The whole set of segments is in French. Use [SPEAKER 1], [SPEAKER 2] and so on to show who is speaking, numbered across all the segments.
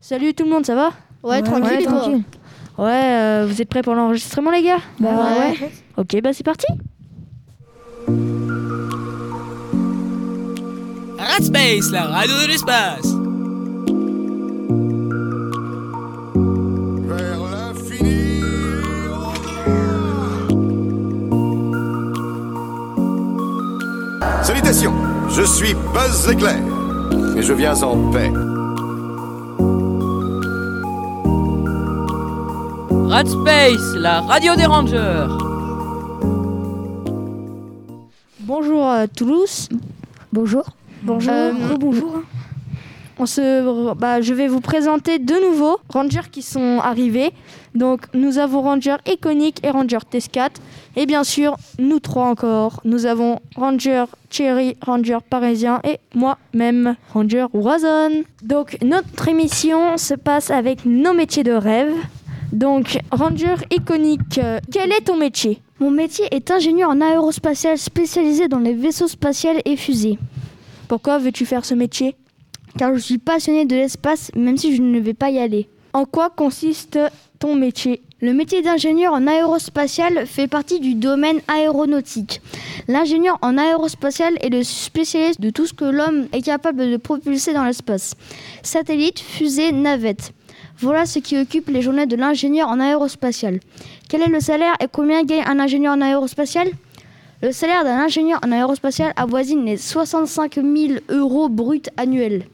[SPEAKER 1] Salut tout le monde, ça va?
[SPEAKER 2] Ouais, tranquille,
[SPEAKER 3] ouais, tranquille.
[SPEAKER 1] Ouais, euh, vous êtes prêts pour l'enregistrement les gars?
[SPEAKER 3] Bah
[SPEAKER 2] Ouais.
[SPEAKER 3] ouais.
[SPEAKER 1] Ok, bah c'est parti
[SPEAKER 4] Radspace, la radio de l'espace.
[SPEAKER 5] Salutations, je suis Buzz Éclair et je viens en paix.
[SPEAKER 4] Radspace, la radio des rangers.
[SPEAKER 1] Bonjour à Toulouse.
[SPEAKER 3] Bonjour.
[SPEAKER 1] Bonjour.
[SPEAKER 3] bonjour.
[SPEAKER 1] On se, bah, je vais vous présenter de nouveaux rangers qui sont arrivés. Donc nous avons Ranger Iconic et Ranger T4. Et bien sûr, nous trois encore. Nous avons Ranger Cherry, Ranger Parisien et moi-même, Ranger Wazon. Donc notre émission se passe avec nos métiers de rêve. Donc Ranger Iconic, euh, quel est ton métier
[SPEAKER 3] Mon métier est ingénieur en aérospatial spécialisé dans les vaisseaux spatials et fusées.
[SPEAKER 1] Pourquoi veux-tu faire ce métier
[SPEAKER 3] Car je suis passionné de l'espace, même si je ne vais pas y aller.
[SPEAKER 1] En quoi consiste ton métier
[SPEAKER 3] Le métier d'ingénieur en aérospatial fait partie du domaine aéronautique. L'ingénieur en aérospatial est le spécialiste de tout ce que l'homme est capable de propulser dans l'espace. Satellites, fusées, navettes. Voilà ce qui occupe les journées de l'ingénieur en aérospatial. Quel est le salaire et combien gagne un ingénieur en aérospatial? Le salaire d'un ingénieur en aérospatial avoisine les 65 000 euros bruts annuels.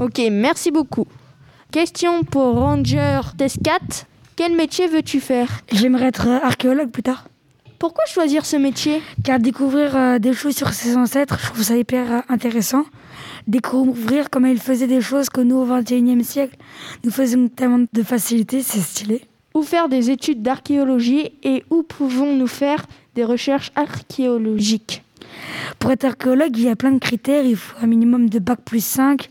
[SPEAKER 1] Ok, merci beaucoup. Question pour Ranger T4. Quel métier veux-tu faire?
[SPEAKER 6] J'aimerais être archéologue plus tard.
[SPEAKER 1] Pourquoi choisir ce métier?
[SPEAKER 6] Car découvrir euh, des choses sur ses ancêtres, je trouve ça hyper euh, intéressant. Découvrir comment ils faisaient des choses que nous, au XXIe siècle, nous faisions tellement de facilité, c'est stylé.
[SPEAKER 1] Où faire des études d'archéologie et où pouvons-nous faire des recherches archéologiques?
[SPEAKER 6] Pour être archéologue, il y a plein de critères. Il faut un minimum de bac plus 5.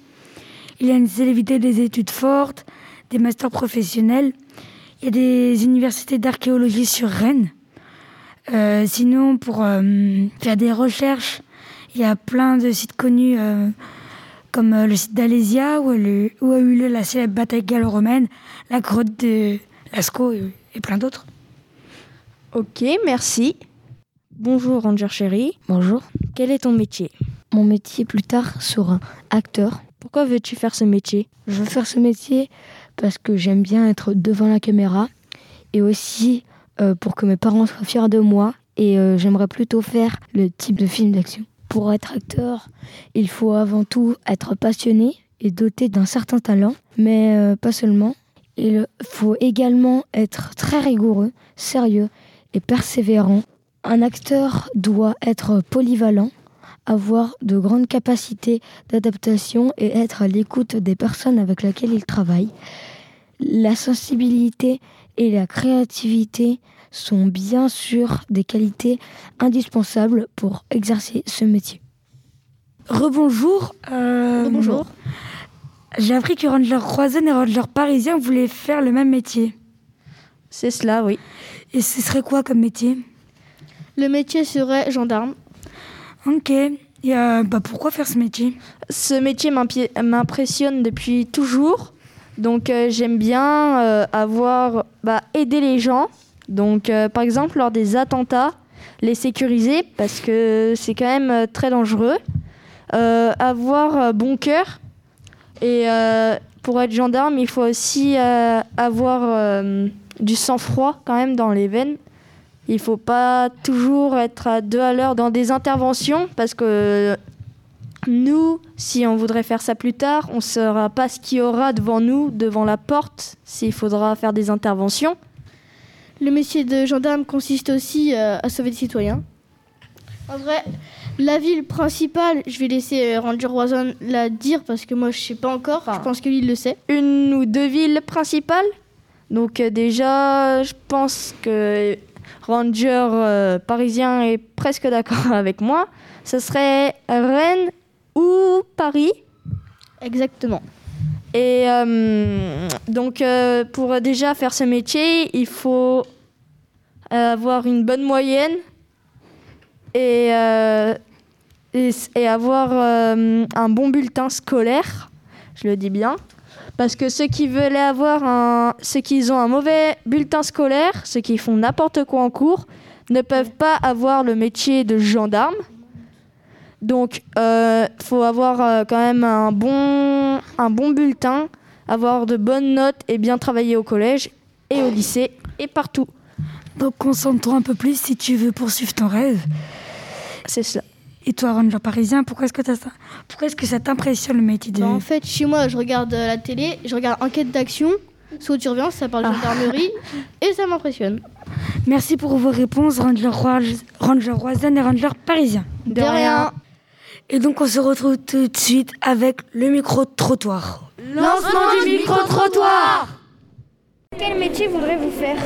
[SPEAKER 6] Il y a une nécessité des études fortes, des masters professionnels. Il y a des universités d'archéologie sur Rennes. Euh, sinon, pour euh, faire des recherches, il y a plein de sites connus euh, comme euh, le site d'Alésia où a eu lieu la célèbre bataille gallo-romaine, la grotte de Lascaux et, et plein d'autres.
[SPEAKER 1] Ok, merci. Bonjour Ranger Chéri.
[SPEAKER 3] Bonjour.
[SPEAKER 1] Quel est ton métier?
[SPEAKER 3] Mon métier plus tard sera acteur.
[SPEAKER 1] Pourquoi veux-tu faire ce métier?
[SPEAKER 3] Je veux faire ce métier parce que j'aime bien être devant la caméra et aussi euh, pour que mes parents soient fiers de moi et euh, j'aimerais plutôt faire le type de film d'action. Pour être acteur, il faut avant tout être passionné et doté d'un certain talent, mais euh, pas seulement. Il faut également être très rigoureux, sérieux et persévérant. Un acteur doit être polyvalent, avoir de grandes capacités d'adaptation et être à l'écoute des personnes avec lesquelles il travaille. La sensibilité et la créativité sont bien sûr des qualités indispensables pour exercer ce métier.
[SPEAKER 6] Rebonjour. euh,
[SPEAKER 1] Bonjour.
[SPEAKER 6] J'ai appris que Ranger Croisade et Ranger Parisien voulaient faire le même métier.
[SPEAKER 1] C'est cela, oui.
[SPEAKER 6] Et ce serait quoi comme métier?
[SPEAKER 2] Le métier serait gendarme.
[SPEAKER 6] Ok. Et euh, bah, pourquoi faire ce métier?
[SPEAKER 1] Ce métier m'impressionne depuis toujours. Donc euh, j'aime bien euh, avoir bah, aidé les gens. Donc euh, par exemple lors des attentats, les sécuriser parce que c'est quand même très dangereux. Avoir bon cœur. Et pour être gendarme, il faut aussi avoir du sang-froid quand même dans les veines. Il faut pas toujours être à deux à l'heure dans des interventions parce que nous, si on voudrait faire ça plus tard, on ne saura pas ce qu'il y aura devant nous, devant la porte, s'il faudra faire des interventions.
[SPEAKER 2] Le métier de gendarme consiste aussi euh, à sauver des citoyens. En vrai, la ville principale, je vais laisser euh, Ranger Wazon la dire parce que moi je sais pas encore.
[SPEAKER 1] Ah.
[SPEAKER 2] Je pense que lui il le sait.
[SPEAKER 1] Une ou deux villes principales? Donc euh, déjà, je pense que Ranger parisien est presque d'accord avec moi. Ce serait Rennes ou Paris.
[SPEAKER 2] Exactement.
[SPEAKER 1] Et euh, donc, euh, pour déjà faire ce métier, il faut avoir une bonne moyenne et, euh, et, et avoir euh, un bon bulletin scolaire, je le dis bien, Parce que ceux qui veulent avoir un, ceux qui ont un mauvais bulletin scolaire, ceux qui font n'importe quoi en cours, ne peuvent pas avoir le métier de gendarme. Donc, il faut avoir euh, quand même un bon, un bon bulletin, avoir de bonnes notes et bien travailler au collège et au lycée et partout.
[SPEAKER 6] Donc concentre-toi un peu plus si tu veux poursuivre ton rêve.
[SPEAKER 1] C'est cela.
[SPEAKER 6] Et toi, Ranger parisien, pourquoi est-ce que, ça pourquoi est-ce que ça t'impressionne le métier de...
[SPEAKER 2] Bah, en fait, chez moi, je regarde euh, la télé, je regarde Enquête d'action, saut d'urgence, ça parle de gendarmerie, et ça m'impressionne.
[SPEAKER 6] Merci pour vos réponses, Ranger, Rois- Ranger Roisanne et Ranger parisien.
[SPEAKER 2] De rien.
[SPEAKER 6] Et donc on se retrouve tout de suite avec le micro-trottoir.
[SPEAKER 1] Lancement du micro-trottoir
[SPEAKER 7] Quel métier voudrez-vous faire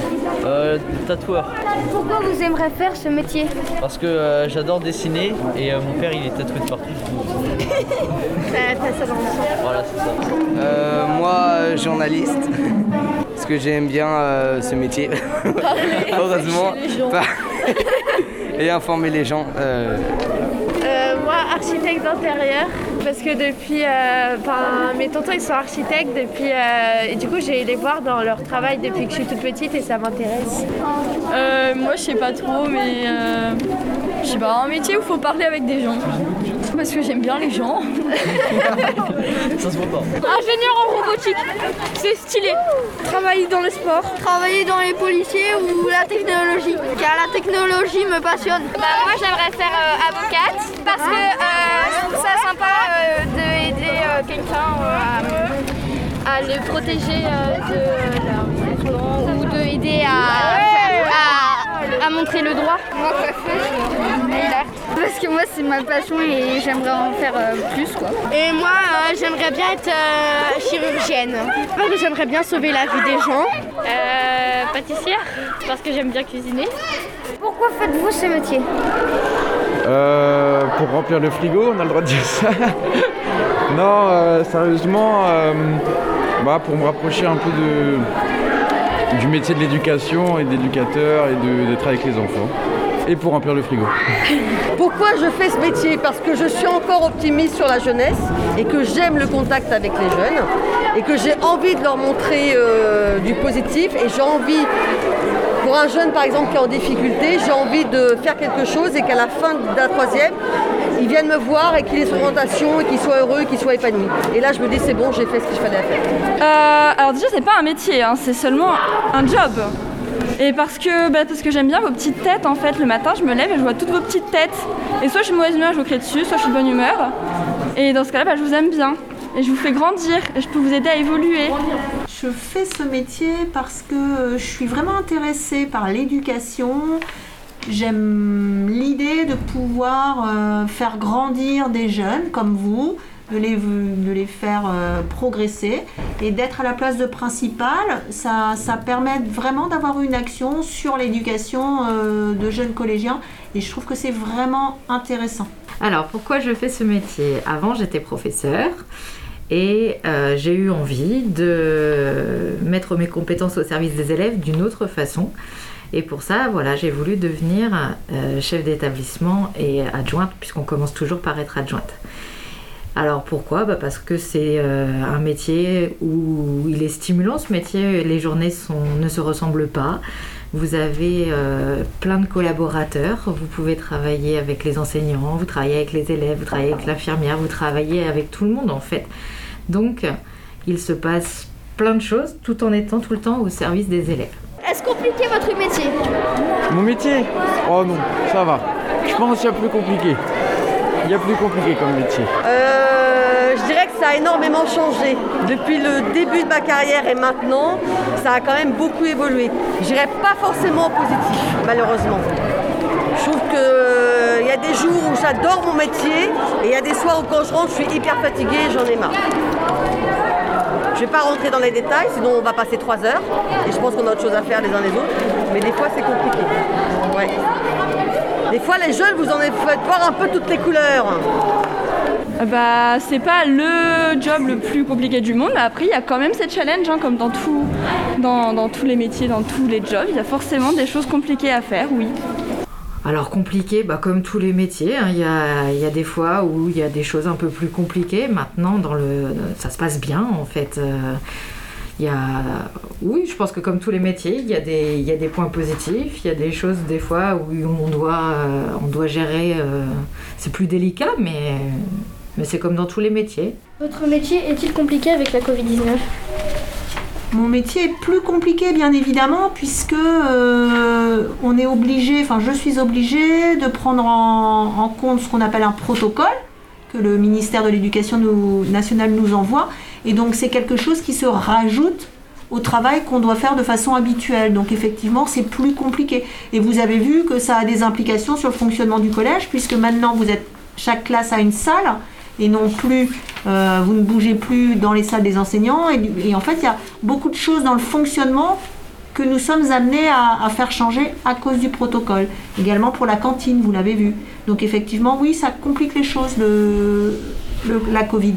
[SPEAKER 8] Euh, tatoueur.
[SPEAKER 7] Pourquoi vous aimeriez faire ce métier
[SPEAKER 8] Parce que euh, j'adore dessiner et euh, mon père il est tatoué de partout. Voilà, c'est ça.
[SPEAKER 9] Euh, moi, euh, journaliste, parce que j'aime bien euh, ce métier. Heureusement. Pas- Et informer les gens.
[SPEAKER 10] Architecte d'intérieur, parce que depuis, euh, enfin, mes tontons ils sont architectes depuis, euh, et du coup j'ai les voir dans leur travail depuis que je suis toute petite et ça m'intéresse.
[SPEAKER 11] Euh, moi, je sais pas trop, mais euh, je sais pas, un métier où il faut parler avec des gens. Parce que j'aime bien les gens.
[SPEAKER 8] Ça se voit pas.
[SPEAKER 11] Ingénieur en robotique, c'est stylé. Travailler dans le sport.
[SPEAKER 7] Travailler dans les policiers ou la technologie Car la technologie me passionne.
[SPEAKER 10] Bah, moi j'aimerais faire euh, avocate parce que à, à le protéger euh, de l'harcèlement ou d'aider à, à, à montrer le droit.
[SPEAKER 7] Moi, Parce que moi, c'est ma passion et j'aimerais en faire euh, plus, quoi.
[SPEAKER 10] Et moi, euh, j'aimerais bien être euh, chirurgienne. Parce que j'aimerais bien sauver la vie des gens. Euh, pâtissière, parce que j'aime bien cuisiner.
[SPEAKER 7] Pourquoi faites-vous ce métier?
[SPEAKER 12] Euh, pour remplir le frigo, on a le droit de dire ça. non, euh, sérieusement, euh, bah, pour me rapprocher un peu de, du métier de l'éducation et d'éducateur et d'être avec les enfants. Et pour remplir le frigo.
[SPEAKER 13] Pourquoi je fais ce métier? Parce que je suis encore optimiste sur la jeunesse et que j'aime le contact avec les jeunes et que j'ai envie de leur montrer euh, du positif et j'ai envie, pour un jeune par exemple qui est en difficulté, j'ai envie de faire quelque chose et qu'à la fin de la troisième, ils viennent me voir et qu'il ait son orientation et qu'il soit heureux, qu'il soit épanoui. Et là je me dis c'est bon, j'ai fait ce qu'il fallait faire.
[SPEAKER 11] Euh, alors déjà, c'est pas un métier, hein, c'est seulement un job. Et parce que, bah, parce que j'aime bien vos petites têtes en fait. Le matin, je me lève et je vois toutes vos petites têtes. Et soit je suis de mauvaise humeur, je vous crie dessus, soit je suis de bonne humeur. Et dans ce cas-là, bah, je vous aime bien. Et je vous fais grandir. Et je peux vous aider à évoluer.
[SPEAKER 14] Je fais ce métier parce que je suis vraiment intéressée par l'éducation. J'aime l'idée de pouvoir euh, faire grandir des jeunes comme vous, de les, faire euh, progresser et d'être à la place de principal. Ça, ça permet vraiment d'avoir une action sur l'éducation euh, de jeunes collégiens et je trouve que c'est vraiment intéressant.
[SPEAKER 15] Alors, pourquoi je fais ce métier? Avant, j'étais professeur et euh, j'ai eu envie de mettre mes compétences au service des élèves d'une autre façon. Et pour ça, voilà, j'ai voulu devenir euh, chef d'établissement et adjointe, puisqu'on commence toujours par être adjointe. Alors pourquoi? Bah Parce que c'est euh, un métier où il est stimulant ce métier, les journées sont, ne se ressemblent pas. Vous avez euh, plein de collaborateurs, vous pouvez travailler avec les enseignants, vous travaillez avec les élèves, vous travaillez avec l'infirmière, vous travaillez avec tout le monde en fait. Donc il se passe plein de choses tout en étant tout le temps au service des élèves.
[SPEAKER 7] Est-ce compliqué votre métier
[SPEAKER 12] Mon métier Oh non, ça va. Je pense qu'il y a plus compliqué. Il y a plus compliqué comme métier.
[SPEAKER 13] Euh, je dirais que ça a énormément changé. Depuis le début de ma carrière et maintenant, ça a quand même beaucoup évolué. Je dirais pas forcément positif, malheureusement. Je trouve qu'il y a des jours où j'adore mon métier et il y a des soirs où quand je rentre, je suis hyper fatiguée et j'en ai marre. Je vais pas rentrer dans les détails, sinon on va passer trois heures. Et je pense qu'on a autre chose à faire les uns les autres. Mais des fois, c'est compliqué. Ouais. Des fois, les jeunes, vous en faites voir un peu toutes les couleurs.
[SPEAKER 11] Bah, c'est pas le job le plus compliqué du monde, mais après, il y a quand même ces challenges, hein, comme dans, dans tous les métiers, dans tous les jobs. Il y a forcément des choses compliquées à faire, oui.
[SPEAKER 15] Alors compliqué, bah, comme tous les métiers, hein, il y, a, des fois où il y a des choses un peu plus compliquées. Maintenant, ça se passe bien en fait. Euh, oui, je pense que comme tous les métiers, il y a des, points positifs, il y a des choses des fois où on doit, euh, gérer. euh, c'est plus délicat, mais c'est comme dans tous les métiers.
[SPEAKER 2] Votre métier est-il compliqué avec la Covid-19
[SPEAKER 14] Mon métier est plus compliqué, bien évidemment, puisque euh, on est obligé, enfin, je suis obligée de prendre en, compte ce qu'on appelle un protocole que le ministère de l'Éducation nationale nous envoie, et donc c'est quelque chose qui se rajoute au travail qu'on doit faire de façon habituelle. Donc effectivement, c'est plus compliqué. Et vous avez vu que ça a des implications sur le fonctionnement du collège, puisque maintenant vous êtes chaque classe a une salle et non plus euh, vous ne bougez plus dans les salles des enseignants. Et, en fait, il y a beaucoup de choses dans le fonctionnement que nous sommes amenés à, faire changer à cause du protocole. Également pour la cantine, vous l'avez vu. Donc effectivement, oui, ça complique les choses, le- la Covid.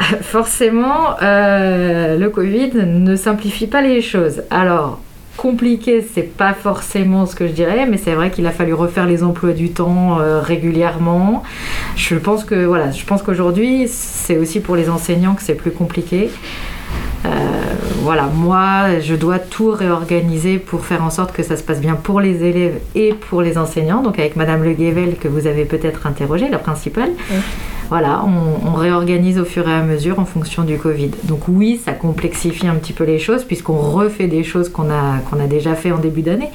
[SPEAKER 15] Forcément, euh, le Covid ne simplifie pas les choses. Alors, compliqué, c'est pas forcément ce que je dirais, mais c'est vrai qu'il a fallu refaire les emplois du temps euh, régulièrement. Je pense que voilà, je pense qu'aujourd'hui, c'est aussi pour les enseignants que c'est plus compliqué. Euh, voilà, moi, je dois tout réorganiser pour faire en sorte que ça se passe bien pour les élèves et pour les enseignants. Donc avec Madame Le Guével, que vous avez peut-être interrogée, la principale. Voilà, on, on réorganise au fur et à mesure en fonction du Covid. Donc oui, ça complexifie un petit peu les choses puisqu'on refait des choses qu'on a, qu'on a déjà fait en début d'année.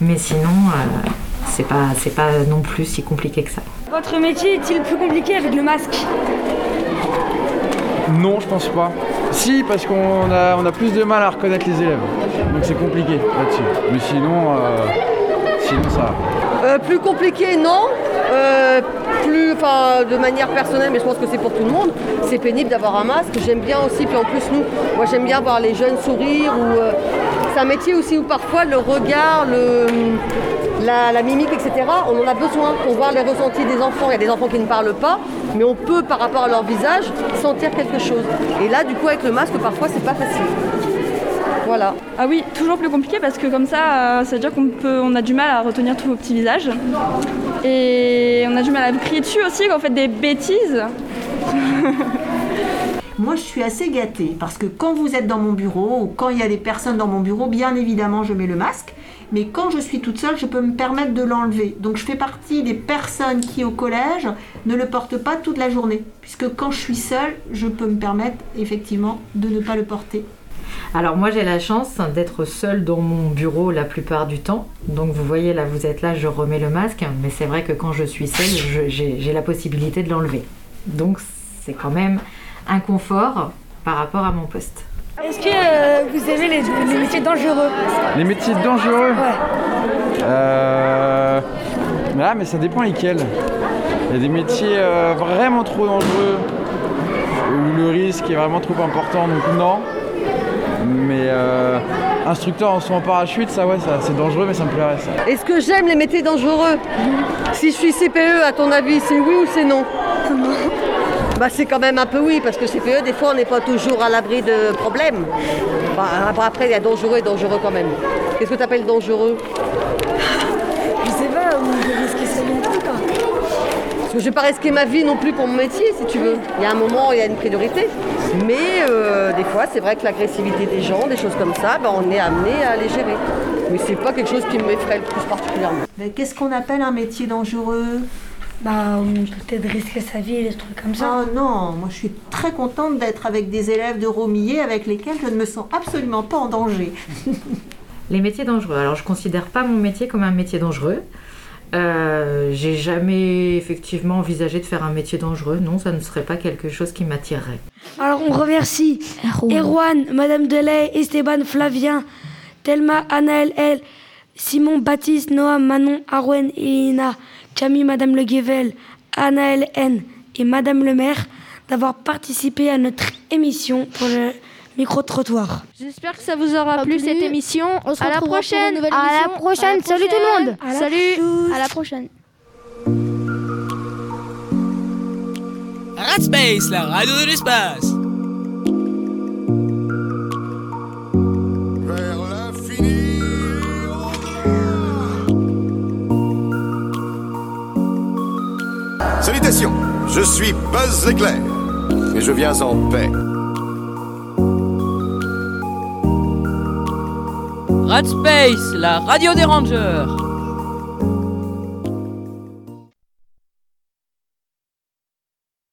[SPEAKER 15] Mais sinon, euh, c'est pas, c'est pas non plus si compliqué que ça.
[SPEAKER 6] Votre métier est-il plus compliqué avec le masque?
[SPEAKER 12] Non, je pense pas. Si, parce qu'on a, on a plus de mal à reconnaître les élèves. Donc c'est compliqué là-dessus. Mais sinon, euh, sinon ça va.
[SPEAKER 13] Euh, plus compliqué, non. Euh, plus, enfin, de manière personnelle, mais je pense que c'est pour tout le monde. C'est pénible d'avoir un masque. J'aime bien aussi, puis en plus nous, moi j'aime bien voir les jeunes sourire. Ou c'est un métier aussi où parfois le regard, le, la, la mimique, etc. On en a besoin pour voir les ressentis des enfants. Il y a des enfants qui ne parlent pas, mais on peut, par rapport à leur visage, sentir quelque chose. Et là, du coup, avec le masque, parfois, c'est pas facile. Voilà.
[SPEAKER 11] Ah oui, toujours plus compliqué parce que comme ça, euh, ça veut dire qu'on peut, on a du mal à retenir tous vos petits visages. Et on a du mal à vous crier dessus aussi quand vous faites des bêtises.
[SPEAKER 14] Moi, je suis assez gâtée parce que quand vous êtes dans mon bureau ou quand il y a des personnes dans mon bureau, bien évidemment, je mets le masque. Mais quand je suis toute seule, je peux me permettre de l'enlever. Donc, je fais partie des personnes qui, au collège, ne le portent pas toute la journée. Puisque quand je suis seule, je peux me permettre, effectivement, de ne pas le porter.
[SPEAKER 15] Alors moi j'ai la chance d'être seule dans mon bureau la plupart du temps. Donc vous voyez là, vous êtes là, je remets le masque. Mais c'est vrai que quand je suis seule, j'ai la possibilité de l'enlever. Donc c'est quand même un confort par rapport à mon poste.
[SPEAKER 6] Est-ce que euh, vous aimez les, les métiers dangereux?
[SPEAKER 12] Les métiers dangereux? Euh. mais Ah, mais ça dépend lesquels. Il y a des métiers euh, vraiment trop dangereux où le risque est vraiment trop important, donc non. Mais euh, instructeur en saut en parachute, ça ouais, ça, c'est dangereux, mais ça me plairait ça.
[SPEAKER 13] Est-ce que j'aime les métiers dangereux? Si je suis CPE, à ton avis, c'est oui ou c'est non? Bah c'est quand même un peu oui, parce que CPE, des fois, on n'est pas toujours à l'abri de problèmes. Bah, après, il y a dangereux et dangereux quand même. Qu'est-ce que tu appelles dangereux
[SPEAKER 6] Je sais pas, où je risque ça non plus quoi.
[SPEAKER 13] Parce que je vais pas risquer ma vie non plus pour mon métier, si tu veux. Il y a un moment, il y a une priorité. Mais euh, des fois, c'est vrai que l'agressivité des gens, des choses comme ça, bah, on est amené à les gérer. Mais c'est pas quelque chose qui m'effraie le plus particulièrement.
[SPEAKER 14] Mais qu'est-ce qu'on appelle un métier dangereux?
[SPEAKER 6] Bah, peut-être risquer sa vie et des trucs comme ça.
[SPEAKER 14] Ah non, moi je suis très contente d'être avec des élèves de Romillet avec lesquels je ne me sens absolument pas en danger.
[SPEAKER 15] Les métiers dangereux. Alors je considère pas mon métier comme un métier dangereux. Euh, j'ai jamais effectivement envisagé de faire un métier dangereux. Non, ça ne serait pas quelque chose qui m'attirerait.
[SPEAKER 6] Alors on remercie Erwan, Madame Delay, Esteban, Flavien, Thelma, Anaël, L, Simon, Baptiste, Noah, Manon, Arwen, Elina, Camille, Madame Le Guével, Anaël N et Madame le maire d'avoir participé à notre émission pour le micro-trottoir.
[SPEAKER 1] J'espère que ça vous aura plu cette émission.
[SPEAKER 2] On se
[SPEAKER 1] à la
[SPEAKER 2] pour une
[SPEAKER 1] prochaine.
[SPEAKER 2] nouvelle
[SPEAKER 1] À
[SPEAKER 2] émission.
[SPEAKER 1] la prochaine.
[SPEAKER 2] À la
[SPEAKER 1] Salut tout le monde.
[SPEAKER 2] prochaine.
[SPEAKER 1] Salut.
[SPEAKER 2] À la prochaine.
[SPEAKER 4] Radspace, la radio de l'espace.
[SPEAKER 5] Je suis Buzz Éclair. Et je viens en paix.
[SPEAKER 4] Rat Space, la radio des rangers.